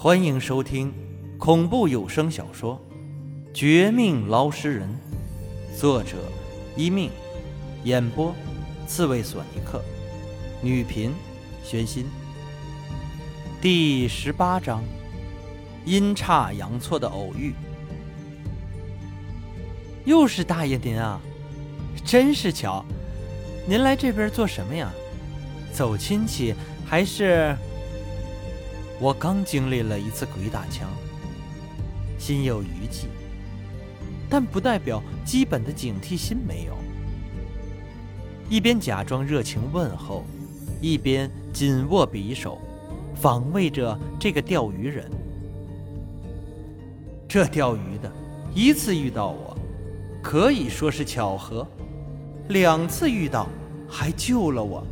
欢迎收听恐怖有声小说《绝命捞尸人》，作者一命，演播刺猬索尼克，女频玄心。第十八章：阴差阳错的偶遇。又是大爷您啊，真是巧！您来这边做什么呀？走亲戚还是？我刚经历了一次鬼打墙，心有余悸，但不代表基本的警惕心没有。一边假装热情问候，一边紧握匕首，防卫着这个钓鱼人。这钓鱼的一次遇到我，可以说是巧合；两次遇到，还救了我，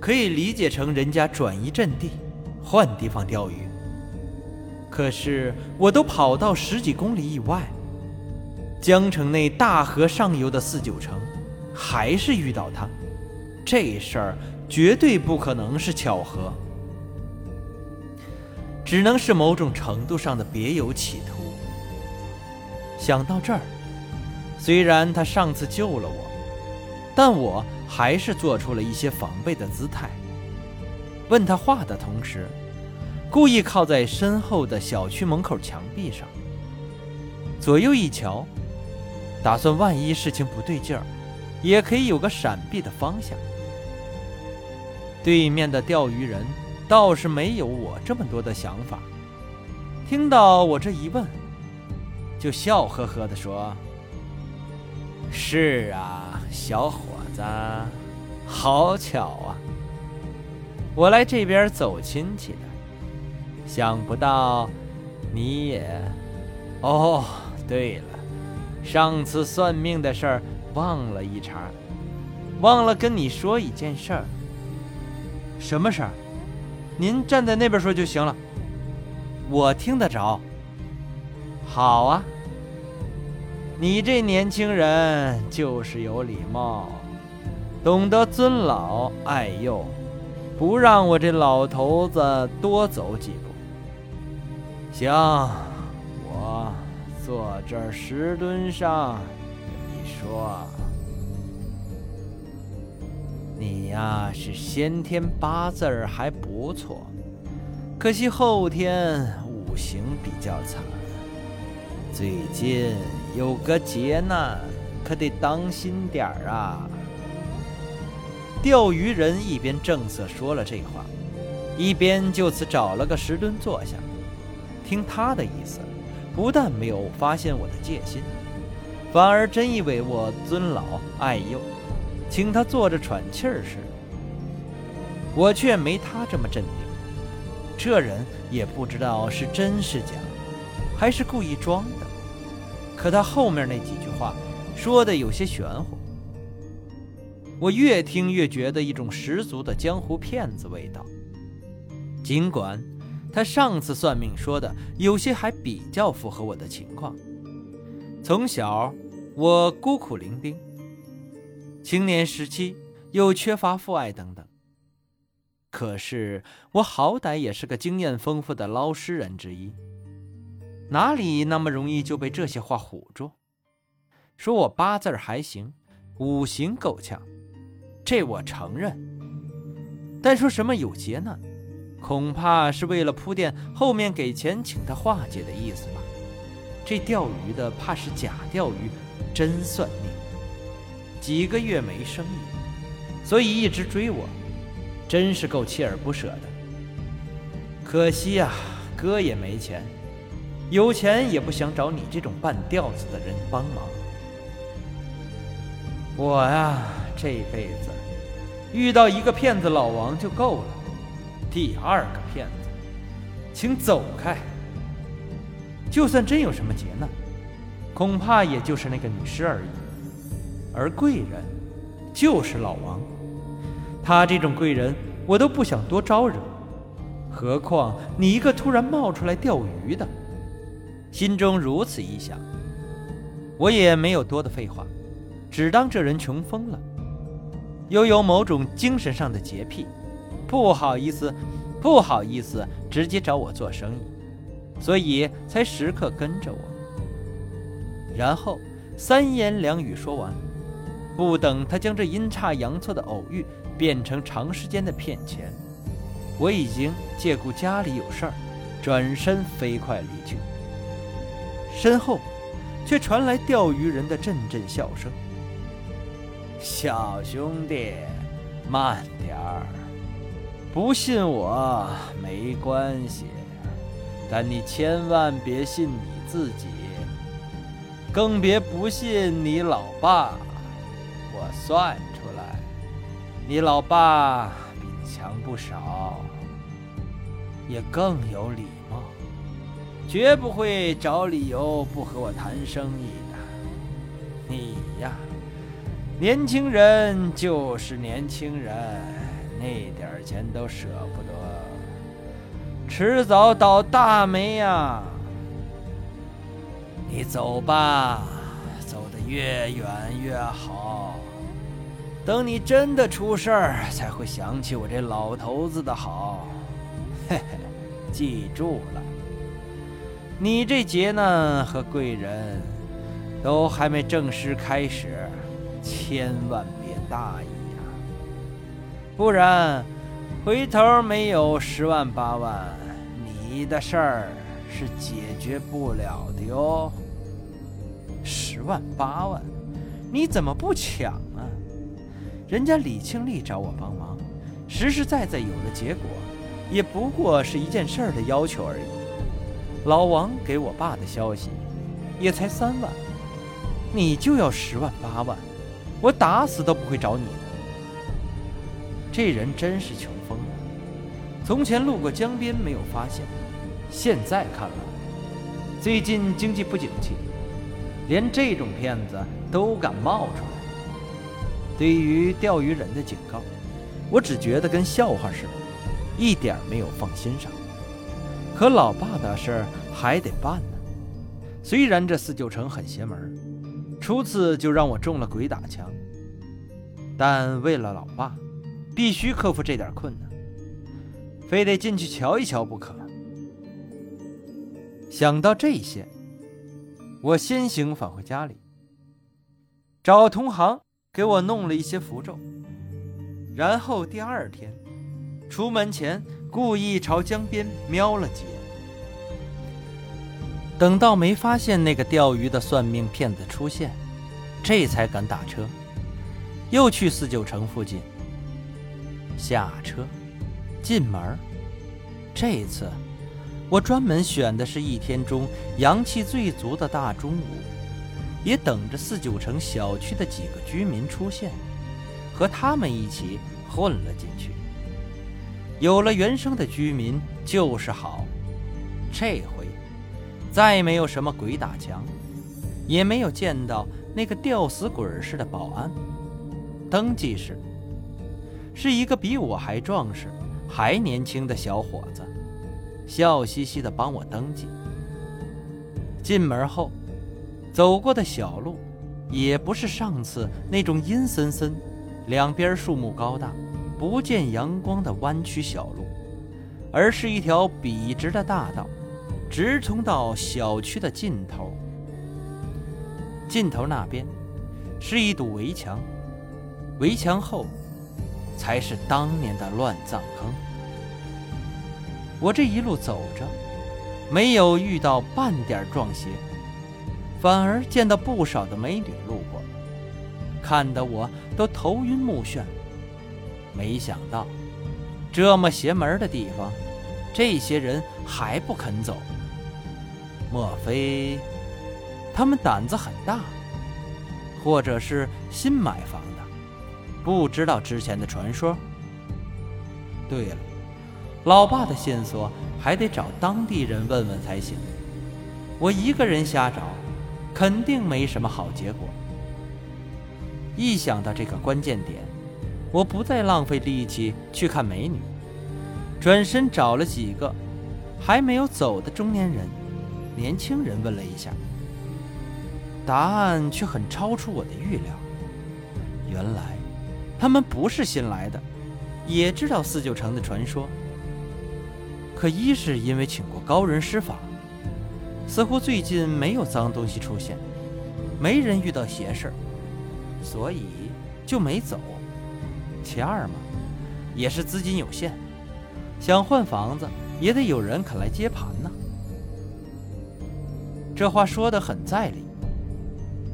可以理解成人家转移阵地。换地方钓鱼，可是我都跑到十几公里以外，江城内大河上游的四九城，还是遇到他，这事儿绝对不可能是巧合，只能是某种程度上的别有企图。想到这儿，虽然他上次救了我，但我还是做出了一些防备的姿态。问他话的同时，故意靠在身后的小区门口墙壁上，左右一瞧，打算万一事情不对劲儿，也可以有个闪避的方向。对面的钓鱼人倒是没有我这么多的想法，听到我这一问，就笑呵呵地说：“是啊，小伙子，好巧啊。”我来这边走亲戚的，想不到你也……哦，对了，上次算命的事儿忘了一茬，忘了跟你说一件事儿。什么事儿？您站在那边说就行了，我听得着。好啊，你这年轻人就是有礼貌，懂得尊老爱幼。不让我这老头子多走几步。行，我坐这儿石墩上跟你说，你呀是先天八字儿还不错，可惜后天五行比较惨，最近有个劫难，可得当心点儿啊。钓鱼人一边正色说了这话，一边就此找了个石墩坐下。听他的意思，不但没有发现我的戒心，反而真以为我尊老爱幼，请他坐着喘气儿似的。我却没他这么镇定。这人也不知道是真是假，还是故意装的。可他后面那几句话说的有些玄乎。我越听越觉得一种十足的江湖骗子味道。尽管他上次算命说的有些还比较符合我的情况，从小我孤苦伶仃，青年时期又缺乏父爱等等。可是我好歹也是个经验丰富的捞尸人之一，哪里那么容易就被这些话唬住？说我八字还行，五行够呛。这我承认，但说什么有劫难，恐怕是为了铺垫后面给钱请他化解的意思吧。这钓鱼的怕是假钓鱼，真算命。几个月没生意，所以一直追我，真是够锲而不舍的。可惜呀，哥也没钱，有钱也不想找你这种半吊子的人帮忙。我呀。这辈子遇到一个骗子老王就够了，第二个骗子，请走开。就算真有什么劫难，恐怕也就是那个女尸而已。而贵人就是老王，他这种贵人我都不想多招惹，何况你一个突然冒出来钓鱼的。心中如此一想，我也没有多的废话，只当这人穷疯了。又有某种精神上的洁癖，不好意思，不好意思，直接找我做生意，所以才时刻跟着我。然后三言两语说完，不等他将这阴差阳错的偶遇变成长时间的骗钱，我已经借故家里有事儿，转身飞快离去。身后却传来钓鱼人的阵阵笑声：“小兄弟，慢点儿。”不信我没关系，但你千万别信你自己，更别不信你老爸。我算出来，你老爸比你强不少，也更有礼貌，绝不会找理由不和我谈生意的。你呀，年轻人就是年轻人。那点钱都舍不得，迟早倒大霉呀！你走吧，走得越远越好。等你真的出事儿，才会想起我这老头子的好。嘿 嘿，记住了，你这劫难和贵人，都还没正式开始，千万别大意啊。不然，回头没有十万八万，你的事儿是解决不了的哟。十万八万，你怎么不抢啊？人家李庆利找我帮忙，实实在在有了结果，也不过是一件事儿的要求而已。老王给我爸的消息，也才三万，你就要十万八万，我打死都不会找你的。这人真是穷疯了。从前路过江边没有发现，现在看来，最近经济不景气，连这种骗子都敢冒出来。对于钓鱼人的警告，我只觉得跟笑话似的，一点没有放心上。可老爸的事还得办呢。虽然这四九城很邪门，初次就让我中了鬼打墙，但为了老爸。必须克服这点困难，非得进去瞧一瞧不可。想到这些，我先行返回家里，找同行给我弄了一些符咒，然后第二天出门前故意朝江边瞄了几眼，等到没发现那个钓鱼的算命骗子出现，这才敢打车，又去四九城附近。下车，进门。这次，我专门选的是一天中阳气最足的大中午，也等着四九城小区的几个居民出现，和他们一起混了进去。有了原生的居民就是好。这，再没有什么鬼打墙，也没有见到那个吊死鬼似的保安。登记时。是一个比我还壮实、还年轻的小伙子，笑嘻嘻地帮我登记。进门后，走过的小路，也不是上次那种阴森森、两边树木高大、不见阳光的弯曲小路，而是一条笔直的大道，直通到小区的尽头。尽头那边，是一堵围墙，围墙后。才是当年的乱葬坑。我这一路走着，没有遇到半点撞邪，反而见到不少的美女路过，看得我都头晕目眩。没想到，这么邪门的地方，这些人还不肯走。莫非他们胆子很大，或者是新买房的？不知道之前的传说。对了，老爸的线索还得找当地人问问才行。我一个人瞎找，肯定没什么好结果。一想到这个关键点，我不再浪费力气去看美女，转身找了几个还没有走的中年人、年轻人问了一下，答案却很超出我的预料。原来。他们不是新来的，也知道四九城的传说。可一是因为请过高人施法，似乎最近没有脏东西出现，没人遇到邪事儿，所以就没走。其二嘛，也是资金有限，想换房子也得有人肯来接盘呢。这话说得很在理。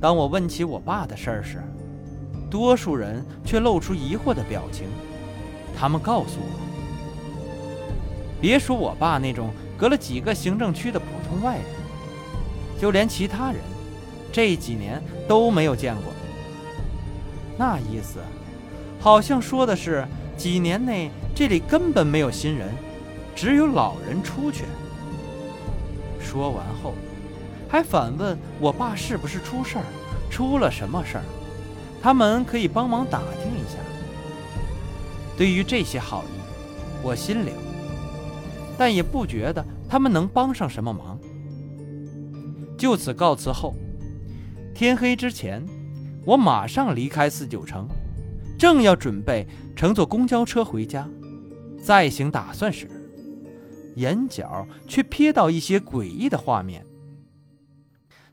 当我问起我爸的事儿时，多数人却露出疑惑的表情。他们告诉我，别说我爸那种隔了几个行政区的普通外人，就连其他人，这几年都没有见过。那意思，好像说的是几年内这里根本没有新人，只有老人出去。说完后。还反问我爸是不是出事儿，出了什么事儿？他们可以帮忙打听一下。对于这些好意，我心领，但也不觉得他们能帮上什么忙。就此告辞后，天黑之前，我马上离开四九城，正要准备乘坐公交车回家，再行打算时，眼角却瞥到一些诡异的画面。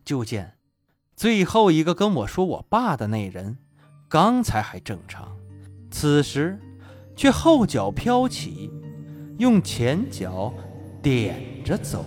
就见，最后一个跟我说我爸的那人，刚才还正常，此时却后脚飘起，用前脚点着走。